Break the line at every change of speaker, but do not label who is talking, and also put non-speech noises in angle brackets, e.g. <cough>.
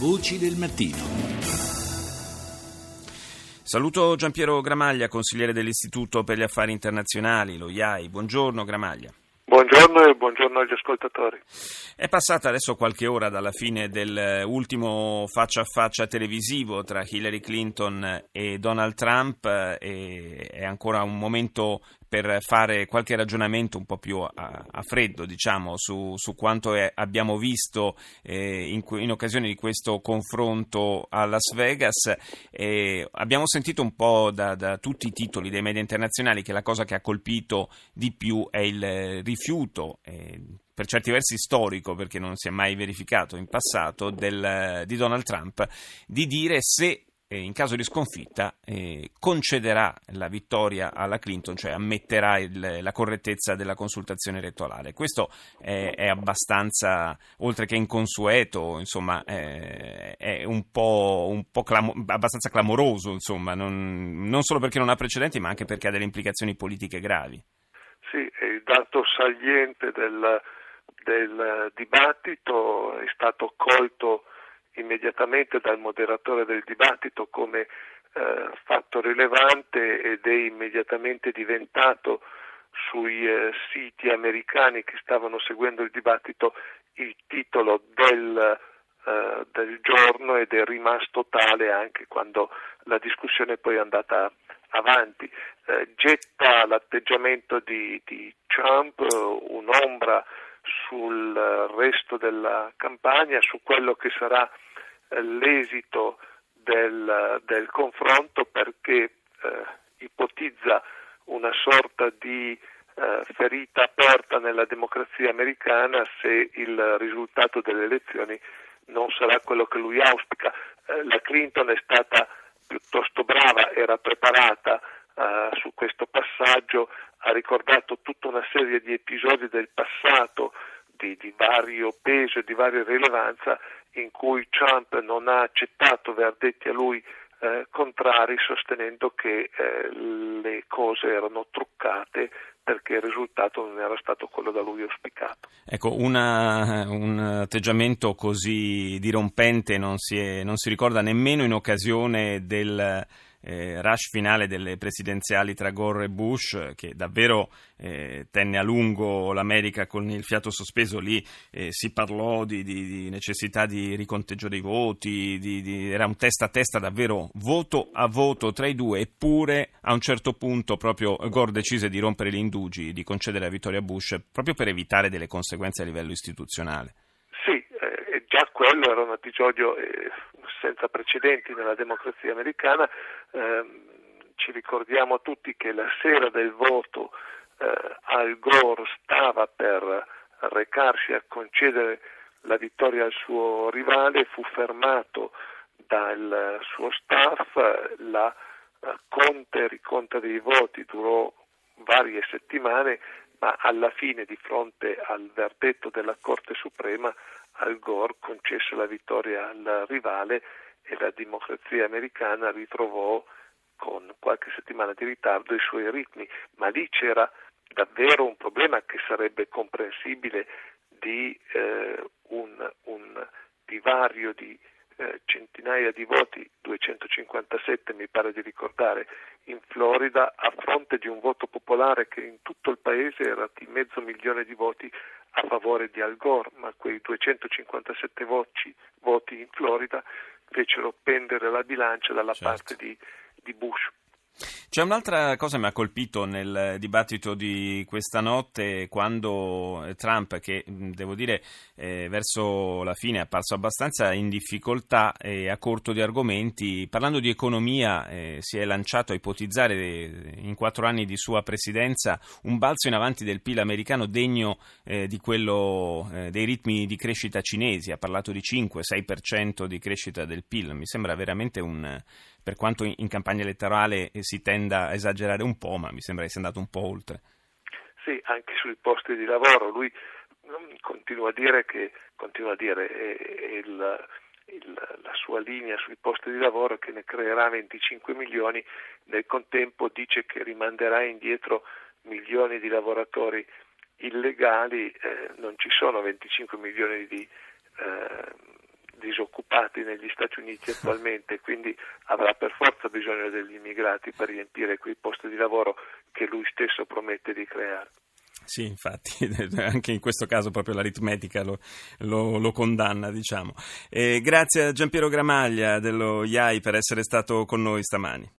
Voci del mattino.
Saluto Giampiero Gramaglia, consigliere dell'Istituto per gli Affari Internazionali, lo IAI. Buongiorno Gramaglia.
Buongiorno e buongiorno agli ascoltatori.
È passata adesso qualche ora dalla fine dell'ultimo faccia a faccia televisivo tra Hillary Clinton e Donald Trump e è ancora un momento per fare qualche ragionamento un po' più a, a freddo, diciamo, su, su quanto è, abbiamo visto eh, in, in, occasione di questo confronto a Las Vegas. Eh, abbiamo sentito un po' da, da, tutti i titoli dei media internazionali che la cosa che ha colpito di più è il rifiuto. Eh, per certi versi storico, perché non si è mai verificato in passato, del, di Donald Trump, di dire se in caso di sconfitta eh, concederà la vittoria alla Clinton, cioè ammetterà il, la correttezza della consultazione elettorale. Questo è, è abbastanza, oltre che inconsueto, insomma, è, è un po', un po clamo, abbastanza clamoroso, insomma, non, non, solo perché non ha precedenti, ma anche perché ha delle implicazioni politiche gravi.
Sì, il dato saliente del, del dibattito è stato colto immediatamente dal moderatore del dibattito come eh, fatto rilevante ed è immediatamente diventato sui eh, siti americani che stavano seguendo il dibattito il titolo del, eh, del giorno ed è rimasto tale anche quando la discussione poi è andata avanti. Eh, getta l'atteggiamento di, di Trump un'ombra sul resto della campagna, su quello che sarà eh, l'esito del, del, confronto perché eh, ipotizza una sorta di eh, ferita aperta nella democrazia americana se il risultato delle elezioni non sarà quello che lui auspica. Eh, la Clinton è stata piuttosto brava, era preparata eh, su questo passaggio, ha ricordato tutta una serie di episodi del passato di, di vario peso e di varia rilevanza in cui Trump non ha accettato verdetti a lui eh, contrari sostenendo che eh, le cose erano truccate perché il risultato non era stato quello da lui auspicato.
Ecco, una, un atteggiamento così dirompente non si, è, non si ricorda nemmeno in occasione del eh, rush finale delle presidenziali tra Gore e Bush, che davvero eh, tenne a lungo l'America con il fiato sospeso, lì eh, si parlò di, di, di, necessità di riconteggio dei voti, di, era un testa a testa davvero voto a voto tra i due, eppure a un certo punto proprio Gore decise di rompere gli indugi, di concedere la vittoria a Bush, proprio per evitare delle conseguenze a livello istituzionale.
Sì, eh, già quello era un episodio eh, senza precedenti nella democrazia americana. Eh, ci ricordiamo tutti che la sera del voto eh, Al Gore stava per recarsi a concedere la vittoria al suo rivale, fu fermato dal suo staff, la eh, conta e riconta dei voti durò varie settimane, ma alla fine, di fronte al verdetto della Corte Suprema, Al Gore concesse la vittoria al rivale e la democrazia americana ritrovò con qualche settimana di ritardo i suoi ritmi, ma lì c'era davvero un problema che sarebbe comprensibile di eh, un, un, divario di eh, centinaia di voti, 257 mi pare di ricordare, in Florida a fronte di un voto popolare che in tutto il paese era di mezzo milione di voti a favore di Al Gore, ma quei 257 voti, voti in Florida fecero pendere la bilancia dalla certo. parte di, di Bush.
C'è un'altra cosa che mi ha colpito nel dibattito di questa notte quando Trump, che devo dire eh, verso la fine è apparso abbastanza in difficoltà e a corto di argomenti, parlando di economia eh, si è lanciato a ipotizzare eh, in quattro anni di sua presidenza un balzo in avanti del PIL americano degno eh, di quello, eh, dei ritmi di crescita cinesi, ha parlato di 5-6% di crescita del PIL, mi sembra veramente un per quanto in, campagna elettorale eh, si tenda a esagerare un po', ma mi sembra che sia andato un po' oltre.
Sì, anche sui posti di lavoro. Lui mm, continua a dire che continua a dire è, il, il, la sua linea sui posti di lavoro che ne creerà 25 milioni, nel contempo dice che rimanderà indietro milioni di lavoratori illegali, eh, non ci sono 25 milioni di, eh, negli Stati Uniti attualmente, quindi avrà per forza bisogno degli immigrati per riempire quei posti di lavoro che lui stesso promette di creare.
Sì, infatti, <laughs> anche in questo caso proprio l'aritmetica lo, lo, lo condanna, diciamo. E grazie a Giampiero Gramaglia dello IAI per essere stato con noi stamani.